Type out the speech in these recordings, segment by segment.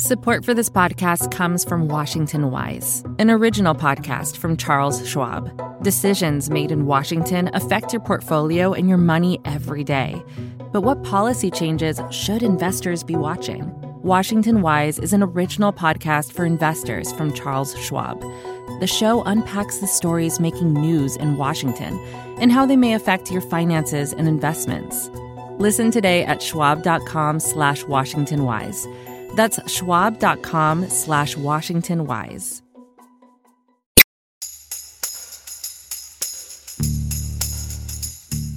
Support for this podcast comes from Washington Wise, an original podcast from Charles Schwab. Decisions made in Washington affect your portfolio and your money every day. But what policy changes should investors be watching? Washington Wise is an original podcast for investors from Charles Schwab. The show unpacks the stories making news in Washington and how they may affect your finances and investments. Listen today at schwab.com slash washingtonwise. That's schwab.com slash washingtonwise.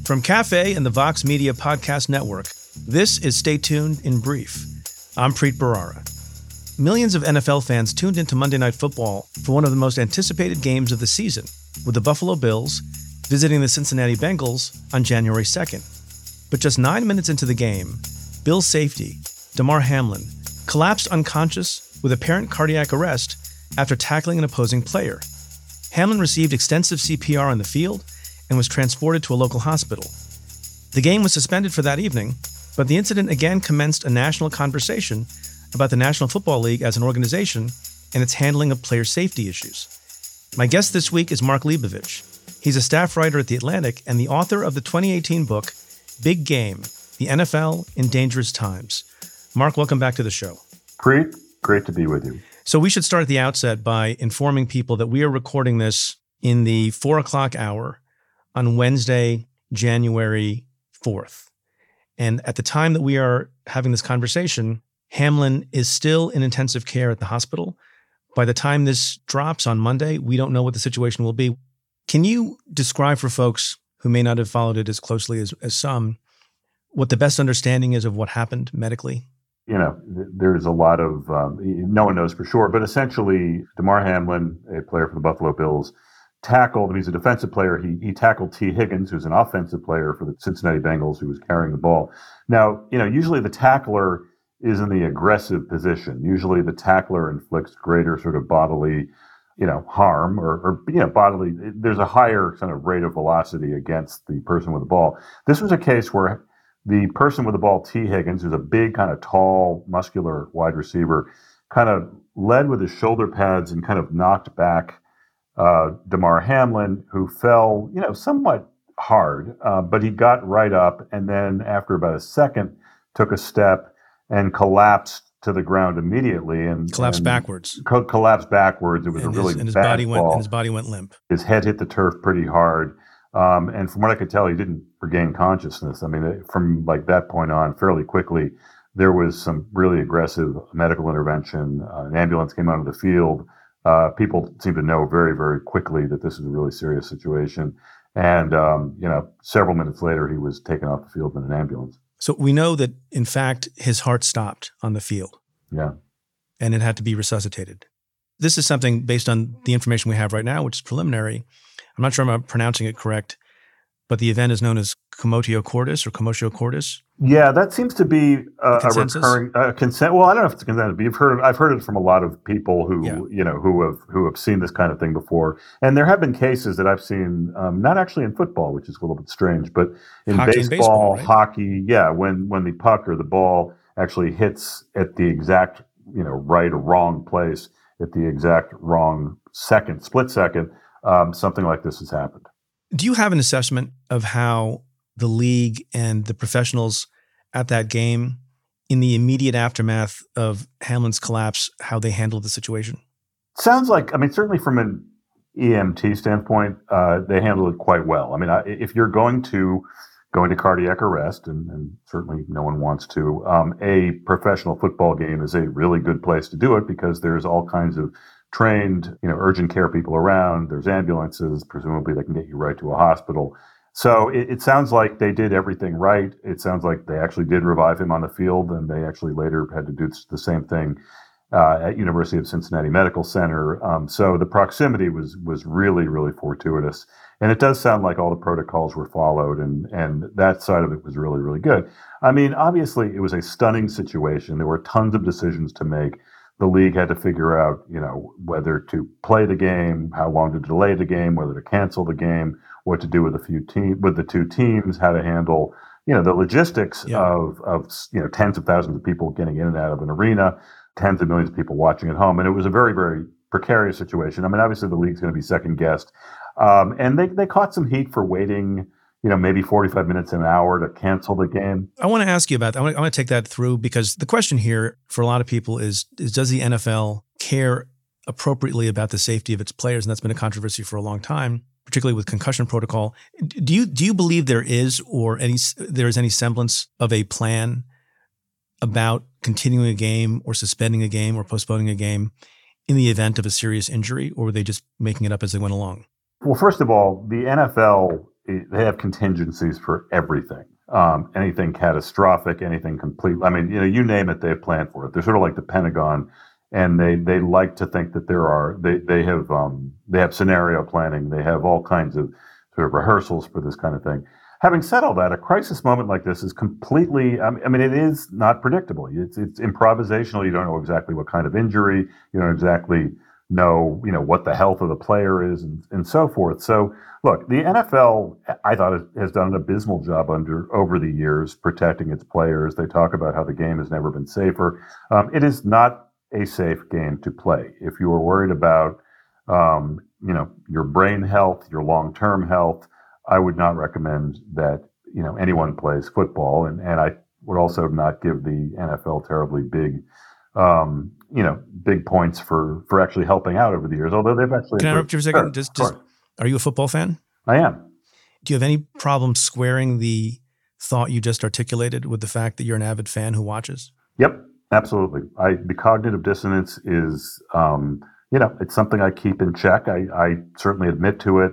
From Cafe and the Vox Media Podcast Network, this is Stay Tuned in Brief. I'm Preet Bharara. Millions of NFL fans tuned into Monday Night Football for one of the most anticipated games of the season, with the Buffalo Bills visiting the Cincinnati Bengals on January 2nd. But just nine minutes into the game, Bills safety, Damar Hamlin, collapsed unconscious with apparent cardiac arrest after tackling an opposing player. Hamlin received extensive CPR on the field and was transported to a local hospital. The game was suspended for that evening, but the incident again commenced a national conversation about the National Football League as an organization and its handling of player safety issues. My guest this week is Mark Leibovich. He's a staff writer at The Atlantic and the author of the 2018 book, Big Game The NFL in Dangerous Times. Mark, welcome back to the show. Great, great to be with you. So, we should start at the outset by informing people that we are recording this in the four o'clock hour on Wednesday, January 4th. And at the time that we are having this conversation, Hamlin is still in intensive care at the hospital. By the time this drops on Monday, we don't know what the situation will be. Can you describe for folks who may not have followed it as closely as, as some what the best understanding is of what happened medically? You know, there's a lot of um, no one knows for sure, but essentially, Damar Hamlin, a player for the Buffalo Bills, tackled. He's a defensive player. He he tackled Tee Higgins, who's an offensive player for the Cincinnati Bengals, who was carrying the ball. Now, you know, usually the tackler is in the aggressive position. Usually, the tackler inflicts greater sort of bodily, you know, harm or, or you know, bodily. There's a higher kind of rate of velocity against the person with the ball. This was a case where the person with the ball, Tee Higgins, who's a big, kind of tall, muscular wide receiver, kind of led with his shoulder pads and kind of knocked back uh, Damar Hamlin, who fell, you know, somewhat hard, uh, but he got right up, and then after about a second, took a step and collapsed to the ground immediately and collapsed and backwards. Co- collapsed backwards. It was and a really his, and his bad body fall. went and his body went limp. His head hit the turf pretty hard. Um, and from what I could tell, he didn't regain consciousness. I mean, from like that point on, fairly quickly, there was some really aggressive medical intervention. Uh, an ambulance came out of the field. Uh, people seemed to know very, very quickly that this was a really serious situation. And, um, you know, several minutes later, he was taken off the field in an ambulance. So we know that, in fact, his heart stopped on the field. Yeah. And it had to be resuscitated. This is something based on the information we have right now, which is preliminary I'm not sure I'm pronouncing it correct, but the event is known as commotio cordis or commotio cordis. Yeah, that seems to be a, a recurring uh, consent. Well, I don't know if it's a consensus, but you've heard of, I've heard it from a lot of people who yeah. you know who have who have seen this kind of thing before, and there have been cases that I've seen, um, not actually in football, which is a little bit strange, but in hockey baseball, baseball right? hockey, yeah, when when the puck or the ball actually hits at the exact you know right or wrong place at the exact wrong second, split second um, something like this has happened. Do you have an assessment of how the league and the professionals at that game, in the immediate aftermath of Hamlin's collapse, how they handled the situation? Sounds like, I mean, certainly from an EMT standpoint, uh, they handled it quite well. I mean, if you're going to go into cardiac arrest, and, and certainly no one wants to, um, a professional football game is a really good place to do it because there's all kinds of trained, you know, urgent care people around. There's ambulances. Presumably, they can get you right to a hospital. So it, it, sounds like they did everything right. It sounds like they actually did revive him on the field, and they actually later had to do the same thing uh, at University of Cincinnati Medical Center. Um, so the proximity was was really really fortuitous, and it does sound like all the protocols were followed, and and that side of it was really really good. I mean, obviously, it was a stunning situation. There were tons of decisions to make the league had to figure out, you know, whether to play the game, how long to delay the game, whether to cancel the game, what to do with a few team with the two teams, how to handle, you know, the logistics yeah. of of you know tens of thousands of people getting in and out of an arena. tens of millions of people watching at home. And it was a very, very precarious situation. I mean, obviously the league's going to be second guessed. Um, and they, they caught some heat for waiting, you know, maybe 45 minutes, an hour to cancel the game. I want to ask you about that. I want, I want to take that through because the question here for a lot of people is, is does the NFL care appropriately about the safety of its players? And that's been a controversy for a long time particularly with concussion protocol. Do you do you believe there is or any there is any semblance of a plan about continuing a game or suspending a game or postponing a game in the event of a serious injury, or were they just making it up as they went along? Well, first of all, the NFL they have contingencies for everything. Um, anything catastrophic, anything complete. I mean, you know, you name it, they have planned for it. They're sort of like the Pentagon, and they they like to think that there are they they have um, they have scenario planning. They have all kinds of sort of rehearsals for this kind of thing. Having said all that, a crisis moment like this is completely, I mean, it is not predictable. It's, it's improvisational. You don't know exactly what kind of injury. You don't exactly know, you know, what the health of the player is and, and so forth. So look, the NFL, I thought has done an abysmal job under, over the years protecting its players. They talk about how the game has never been safer. Um, it is not a safe game to play. If you are worried about, um, you know, your brain health, your long-term health, I would not recommend that you know anyone plays football, and and I would also not give the NFL terribly big, um, you know, big points for for actually helping out over the years. Although they've actually can I interrupt you for a second? Sure, are you a football fan? I am. Do you have any problem squaring the thought you just articulated with the fact that you're an avid fan who watches? Yep, absolutely. I the cognitive dissonance is. Um, you know, it's something I keep in check. I, I certainly admit to it.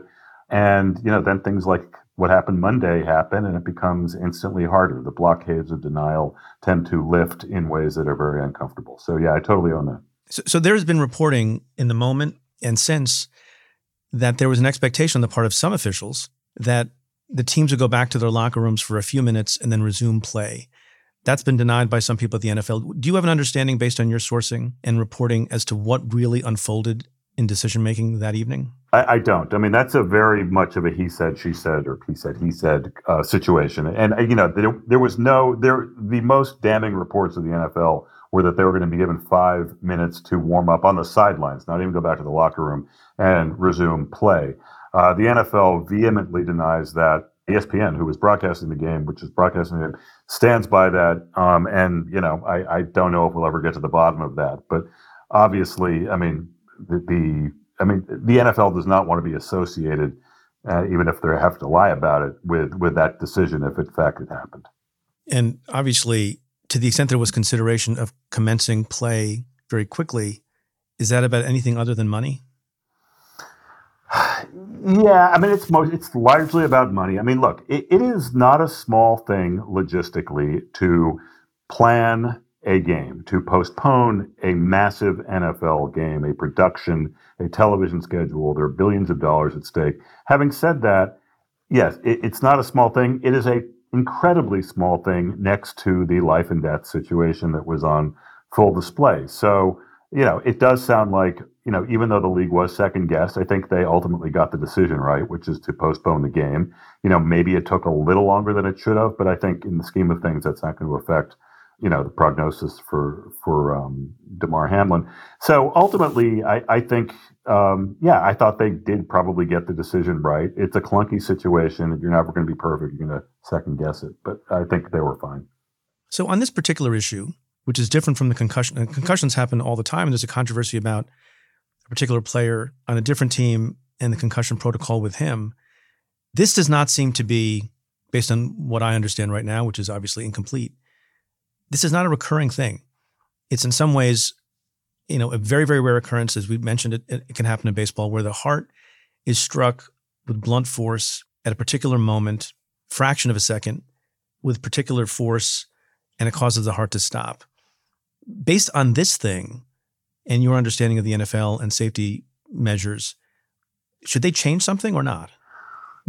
And, you know, then things like what happened Monday happen and it becomes instantly harder. The blockades of denial tend to lift in ways that are very uncomfortable. So, yeah, I totally own that. So, so there's been reporting in the moment and since that there was an expectation on the part of some officials that the teams would go back to their locker rooms for a few minutes and then resume play. That's been denied by some people at the NFL. Do you have an understanding based on your sourcing and reporting as to what really unfolded in decision making that evening? I, I, don't. I mean, that's a very much of a he said, she said, or he said, he said uh, situation. And uh, you know, there, there, was no there. The most damning reports of the NFL were that they were going to be given five minutes to warm up on the sidelines, not even go back to the locker room and resume play. Uh, the NFL vehemently denies that. ESPN, who was broadcasting the game, which is broadcasting it, stands by that. Um, and you know, I, I don't know if we'll ever get to the bottom of that, but obviously, I mean, the, the I mean, the NFL does not want to be associated, uh, even if they have to lie about it, with with that decision if in fact it happened. And obviously, to the extent there was consideration of commencing play very quickly, is that about anything other than money? Yeah, I mean it's most it's largely about money. I mean, look, it, it is not a small thing logistically to plan a game, to postpone a massive NFL game, a production, a television schedule. There are billions of dollars at stake. Having said that, yes, it, it's not a small thing. It is a incredibly small thing next to the life and death situation that was on full display. So, you know, it does sound like, you know, even though the league was second guessed, I think they ultimately got the decision right, which is to postpone the game. You know, maybe it took a little longer than it should have, but I think in the scheme of things, that's not going to affect you know the prognosis for for um, Damar Hamlin. So ultimately, I, I think um, yeah, I thought they did probably get the decision right. It's a clunky situation. You're never going to be perfect. You're going to second guess it, but I think they were fine. So on this particular issue, which is different from the concussion, concussions happen all the time. And there's a controversy about a particular player on a different team and the concussion protocol with him. This does not seem to be, based on what I understand right now, which is obviously incomplete this is not a recurring thing. It's in some ways, you know, a very, very rare occurrence. As we mentioned, it, it can happen in baseball where the heart is struck with blunt force at a particular moment, fraction of a second, with particular force, and it causes the heart to stop. Based on this thing and your understanding of the NFL and safety measures, should they change something or not?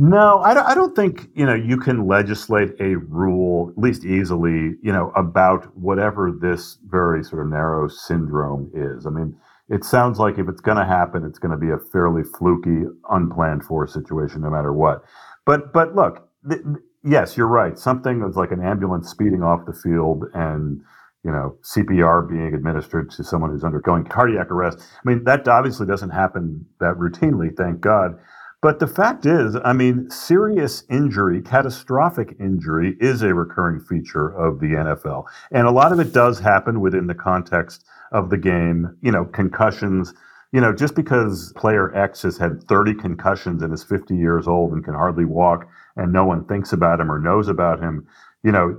No, I don't, I don't think you know you can legislate a rule, at least easily, you know, about whatever this very sort of narrow syndrome is. I mean, it sounds like if it's going to happen, it's going to be a fairly fluky, unplanned for situation, no matter what. But but look, th- yes, you're right. Something that's like an ambulance speeding off the field, and you know, CPR being administered to someone who's undergoing cardiac arrest. I mean, that obviously doesn't happen that routinely, thank God. But the fact is, I mean, serious injury, catastrophic injury is a recurring feature of the NFL. And a lot of it does happen within the context of the game, you know, concussions. You know, just because player X has had 30 concussions and is 50 years old and can hardly walk and no one thinks about him or knows about him, you know,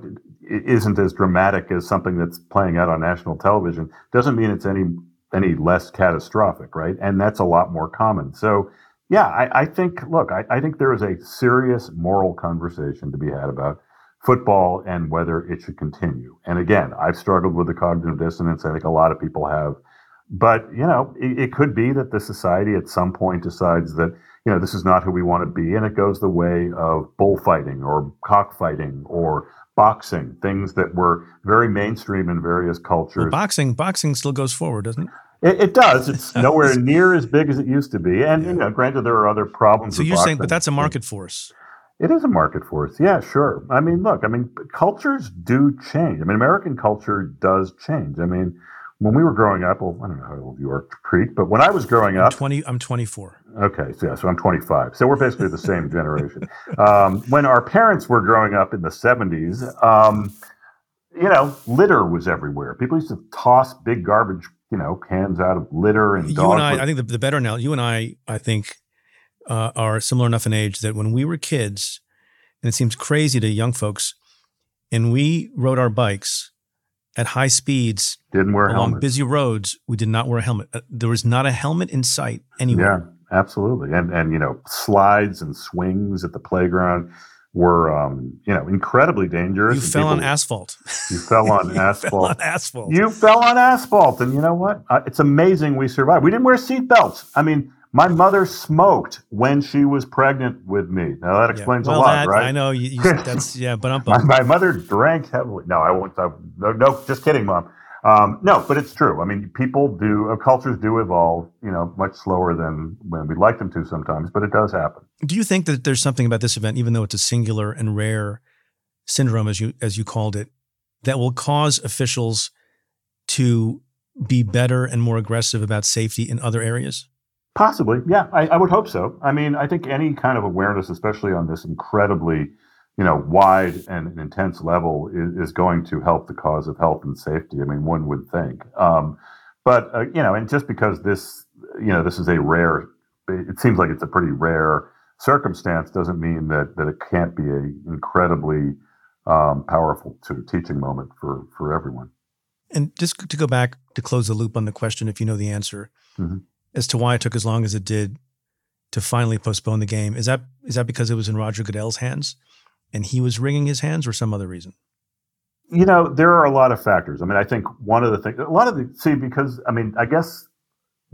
isn't as dramatic as something that's playing out on national television doesn't mean it's any any less catastrophic, right? And that's a lot more common. So yeah, I, I think, look, I, I think there is a serious moral conversation to be had about football and whether it should continue. And again, I've struggled with the cognitive dissonance. I think a lot of people have. But, you know, it, it could be that the society at some point decides that, you know, this is not who we want to be. And it goes the way of bullfighting or cockfighting or boxing, things that were very mainstream in various cultures. Well, boxing, boxing still goes forward, doesn't it? It, it, does. It's nowhere near as big as it used to be. And, yeah. you know, granted, there are other problems. So you're saying, but that's a market force. It is a market force. Yeah, sure. I mean, look, I mean, cultures do change. I mean, American culture does change. I mean, when we were growing up, well, I don't know how old you are, Preet, but when I was growing up, I'm 20, I'm 24. Okay, so yeah, so I'm 25. So we're basically the same generation. Um, when our parents were growing up in the 70s, um, you know, litter was everywhere. People used to toss big garbage you know, cans out of litter and you and I, I think the, the better now, you and I, I think, uh, are similar enough in age that when we were kids, and it seems crazy to young folks, and we rode our bikes at high speeds, didn't wear along helmets. busy roads, we did not wear a helmet. Uh, there was not a helmet in sight anywhere. Yeah, absolutely. And and you know, slides and swings at the playground were um, you know incredibly dangerous. You fell people, on asphalt. You fell on you asphalt. Fell on asphalt. You fell on asphalt, and you know what? Uh, it's amazing we survived. We didn't wear seatbelts. I mean, my mother smoked when she was pregnant with me. Now that explains yeah. well, a lot, that, right? I know. You, you, that's yeah, but I'm. my, my, mother drank heavily. No, I won't. I, no, no, just kidding, mom. Um, no, but it's true. I mean, people do, uh, cultures do evolve, you know, much slower than when we'd like them to sometimes, but it does happen. Do you think that there's something about this event, even though it's a singular and rare syndrome, as you as you called it, that will cause officials to be better and more aggressive about safety in other areas? Possibly, yeah. I, I would hope so. I mean, I think any kind of awareness, especially on this incredibly you know, wide and intense level is, is, going to help the cause of health and safety. I mean, one would think. Um, but uh, you know, and just because this, you know, this is a rare, it seems like it's a pretty rare circumstance, doesn't mean that that it can't be a incredibly um, powerful sort of teaching moment for for everyone. And just to go back to close the loop on the question, if you know the answer mm-hmm. as to why it took as long as it did to finally postpone the game, is that is that because it was in Roger Goodell's hands? And he was wringing his hands or some other reason? You know, there are a lot of factors. I mean, I think one of the things, a lot of the, see, because, I mean, I guess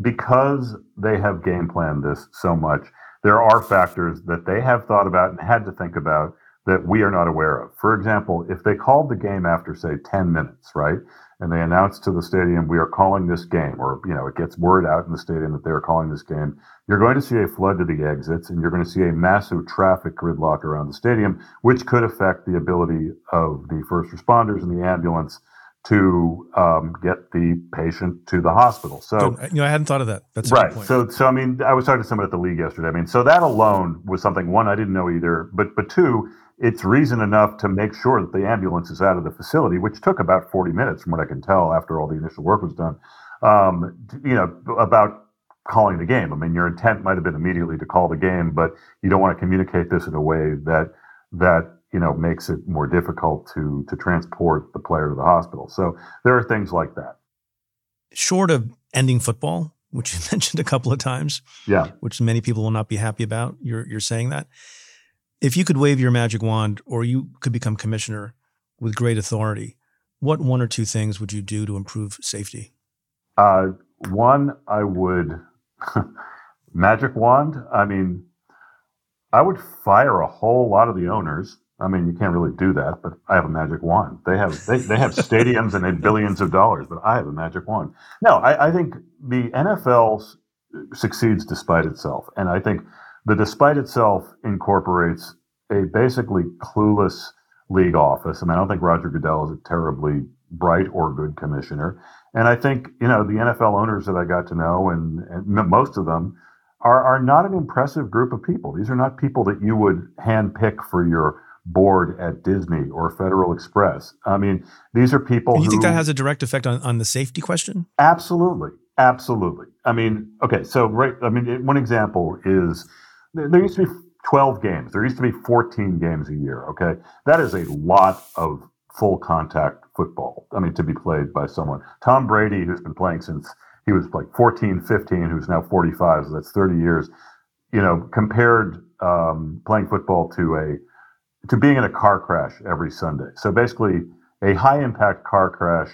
because they have game planned this so much, there are factors that they have thought about and had to think about that we are not aware of. For example, if they called the game after, say, 10 minutes, right? And they announce to the stadium, we are calling this game, or, you know, it gets word out in the stadium that they're calling this game, you're going to see a flood to the exits and you're going to see a massive traffic gridlock around the stadium, which could affect the ability of the first responders and the ambulance to um, get the patient to the hospital. So, you know, I hadn't thought of that. That's right. So, so I mean, I was talking to someone at the league yesterday. I mean, so that alone was something. One, I didn't know either, but but two, it's reason enough to make sure that the ambulance is out of the facility, which took about 40 minutes, from what I can tell, after all the initial work was done. Um, you know, about calling the game. I mean, your intent might have been immediately to call the game, but you don't want to communicate this in a way that that you know makes it more difficult to to transport the player to the hospital. So there are things like that. Short of ending football, which you mentioned a couple of times, yeah, which many people will not be happy about. You're you're saying that if you could wave your magic wand or you could become commissioner with great authority, what one or two things would you do to improve safety? Uh, one, I would magic wand. I mean, I would fire a whole lot of the owners. I mean, you can't really do that, but I have a magic wand. They have they, they have stadiums and billions of dollars, but I have a magic wand. No, I, I think the NFL succeeds despite itself, and I think the despite itself incorporates a basically clueless league office. I mean, I don't think Roger Goodell is a terribly bright or good commissioner. And I think, you know, the NFL owners that I got to know, and, and most of them, are, are not an impressive group of people. These are not people that you would handpick for your board at Disney or Federal Express. I mean, these are people. And you who, think that has a direct effect on, on the safety question? Absolutely, absolutely. I mean, okay, so right. I mean, it, one example is there, used to be 12 games. There used to be 14 games a year. Okay, that is a lot of full contact football. I mean, to be played by someone. Tom Brady, who's been playing since he was like 14, 15, who's now 45, so that's 30 years. You know, compared um, playing football to a to being in a car crash every Sunday. So basically, a high impact car crash.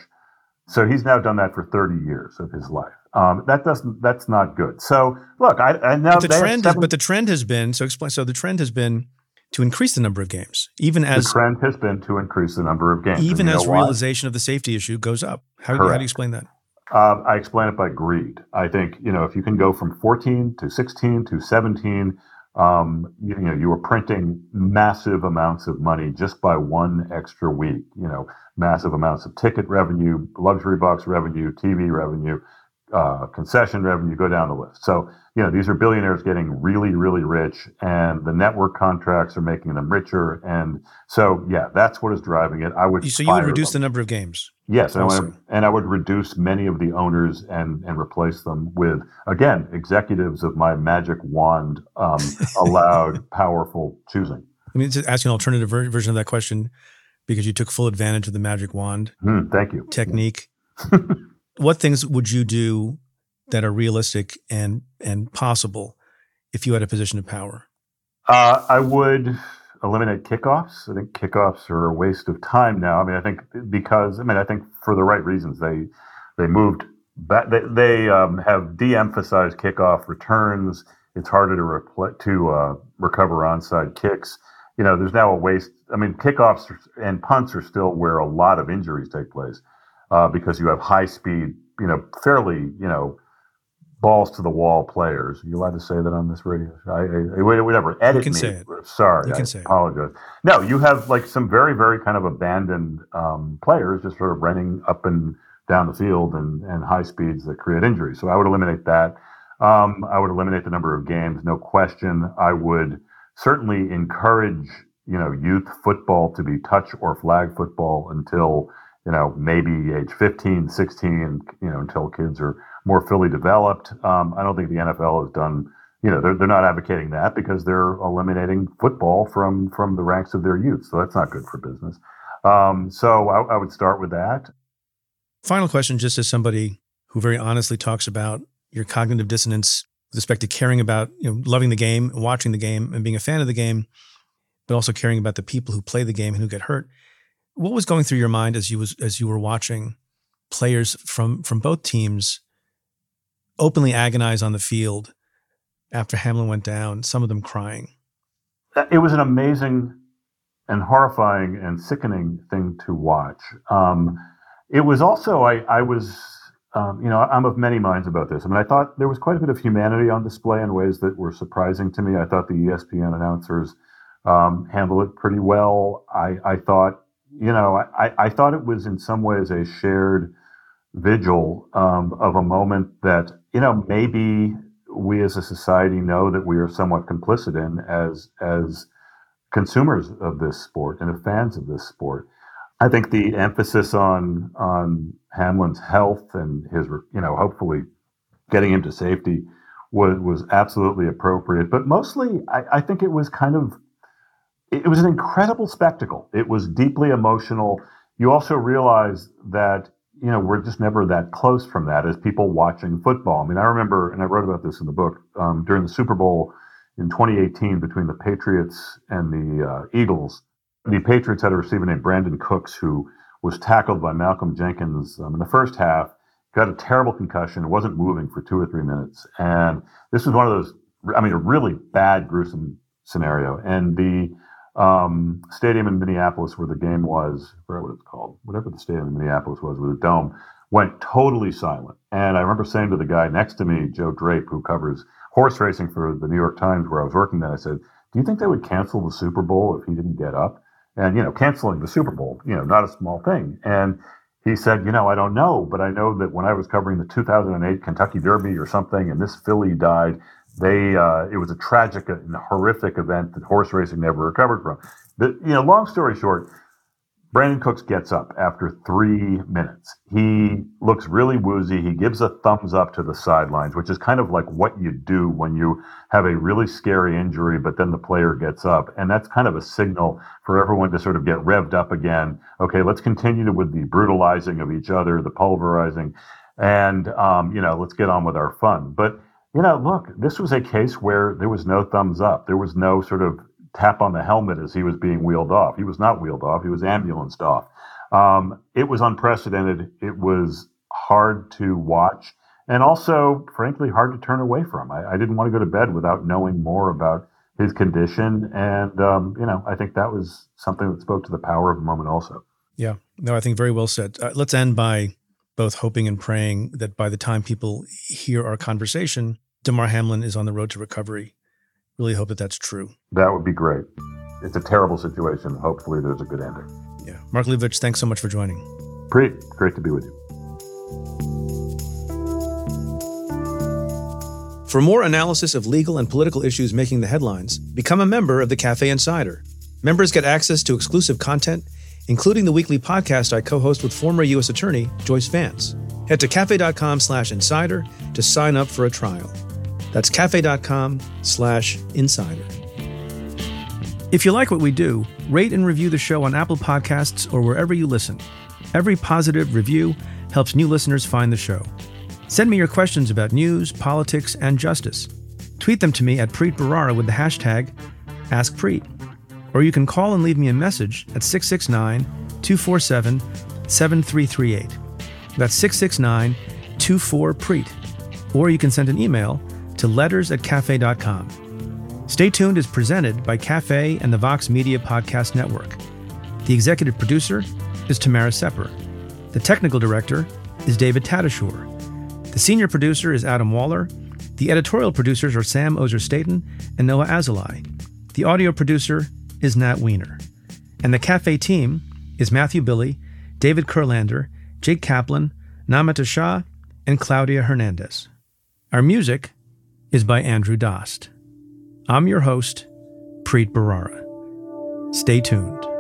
So he's now done that for 30 years of his life. Um, that doesn't. That's not good. So look, I, I know but the trend. Seven, is, but the trend has been so explain. So the trend has been to increase the number of games, even as the trend has been to increase the number of games, even as realization of the safety issue goes up. How, how do you explain that? Uh, I explain it by greed. I think you know if you can go from 14 to 16 to 17 um, you, you, know, you were printing massive amounts of money just by one extra week. You know, massive amounts of ticket revenue, luxury box revenue, TV revenue, uh, concession revenue. Go down the list. So, you know, these are billionaires getting really, really rich, and the network contracts are making them richer. And so, yeah, that's what is driving it. I would. So you would reduce them. the number of games. Yes, and I, would, and I, would, reduce many of the owners and and replace them with again executives of my magic wand um, allowed powerful choosing. I mean, just ask an alternative ver- version of that question because you took full advantage of the magic wand. Mm, thank you. Technique. what things would you do that are realistic and and possible if you had a position of power? Uh, I would eliminate kickoffs. I think kickoffs are a waste of time now. I mean, I think because I mean, I think for the right reasons they they moved back. They, they um, have de-emphasized kickoff returns. It's harder to repl- to uh, recover onside kicks. You know, there's now a waste. I mean, kickoffs and punts are still where a lot of injuries take place uh, because you have high speed. You know, fairly you know balls to the wall players. Are you allowed to say that on this radio? I, I, whatever. Edit you can me. Say it. Sorry, you can I say apologize. It. No, you have like some very, very kind of abandoned um, players just sort of running up and down the field and, and high speeds that create injuries. So I would eliminate that. Um, I would eliminate the number of games, no question. I would certainly encourage you know youth football to be touch or flag football until you know maybe age 15 16 you know until kids are more fully developed. Um, I don't think the NFL has done, you know, they're, they're not advocating that because they're eliminating football from from the ranks of their youth. So that's not good for business. Um, so I, I would start with that. Final question, just as somebody who very honestly talks about your cognitive dissonance with respect to caring about, you know, loving the game, watching the game, and being a fan of the game, but also caring about the people who play the game and who get hurt. What was going through your mind as you was as you were watching players from from both teams openly agonize on the field after Hamlin went down, some of them crying. It was an amazing and horrifying and sickening thing to watch. Um, it was also, I, I was, um, you know, I'm of many minds about this. I mean, I thought there was quite a bit of humanity on display in ways that were surprising to me. I thought the ESPN announcers um, handled it pretty well. I, I thought, you know, I, I thought it was in some ways a shared vigil um, of a moment that you know maybe we as a society know that we are somewhat complicit in as as consumers of this sport and as fans of this sport. I think the emphasis on on Hamlin's health and his you know hopefully getting him to safety was was absolutely appropriate. But mostly, I, I think it was kind of it was an incredible spectacle. It was deeply emotional. You also realize that you know, we're just never that close from that as people watching football. I mean, I remember, and I wrote about this in the book um, during the Super Bowl in 2018 between the Patriots and the uh, Eagles. The Patriots had a receiver named Brandin Cooks who was tackled by Malcolm Jenkins um, in the first half, got a terrible concussion, wasn't moving for two or three minutes. And this was one of those, I mean, a really bad, gruesome scenario. And the um, stadium in Minneapolis where the game was, I forget what it's called, whatever the stadium in Minneapolis was with a dome, went totally silent. And I remember saying to the guy next to me, Joe Drape, who covers horse racing for the New York Times where I was working then, I said, do you think they would cancel the Super Bowl if he didn't get up? And, you know, canceling the Super Bowl, you know, not a small thing. And he said, you know, I don't know, but I know that when I was covering the 2008 Kentucky Derby or something, and this filly died, they uh, it was a tragic and horrific event that horse racing never recovered from. But, you know, long story short, Brandin Cooks gets up after three minutes. He looks really woozy. He gives a thumbs up to the sidelines, which is kind of like what you do when you have a really scary injury, but then the player gets up. And that's kind of a signal for everyone to sort of get revved up again. Okay, let's continue with the brutalizing of each other, the pulverizing, and, um, you know, let's get on with our fun. But, you know, look, this was a case where there was no thumbs up. There was no sort of tap on the helmet as he was being wheeled off. He was not wheeled off, he was ambulanced off. Um, it was unprecedented. It was hard to watch and also, frankly, hard to turn away from. I, I didn't want to go to bed without knowing more about his condition. And, um, you know, I think that was something that spoke to the power of the moment also. Yeah. No, I think very well said. Uh, let's end by both hoping and praying that by the time people hear our conversation, Damar Hamlin is on the road to recovery Really hope that that's true. That would be great. It's a terrible situation. Hopefully, there's a good ending. Yeah. Mark Leibovich, thanks so much for joining. Great. Great to be with you. For more analysis of legal and political issues making the headlines, become a member of the Cafe Insider. Members get access to exclusive content, including the weekly podcast I co-host with former U.S. Attorney Joyce Vance. Head to cafe.com slash insider to sign up for a trial. That's cafe.com slash insider. If you like what we do, rate and review the show on Apple Podcasts or wherever you listen. Every positive review helps new listeners find the show. Send me your questions about news, politics, and justice. Tweet them to me at Preet Bharara with the hashtag AskPreet. Or you can call and leave me a message at 669 247 7338. That's 669 24 Preet. Or you can send an email to letters at cafe.com. Stay Tuned is presented by Cafe and the Vox Media Podcast Network. The executive producer is Tamara Sepper. The technical director is David Tatasciore. The senior producer is Adam Waller. The editorial producers are Sam Ozer Staten and Noah Azulai. The audio producer is Nat Weiner. And the Cafe team is Matthew Billy, David Kurlander, Jake Kaplan, Namita Shah, and Claudia Hernandez. Our music is by Andrew Dost. I'm your host, Preet Bharara. Stay tuned.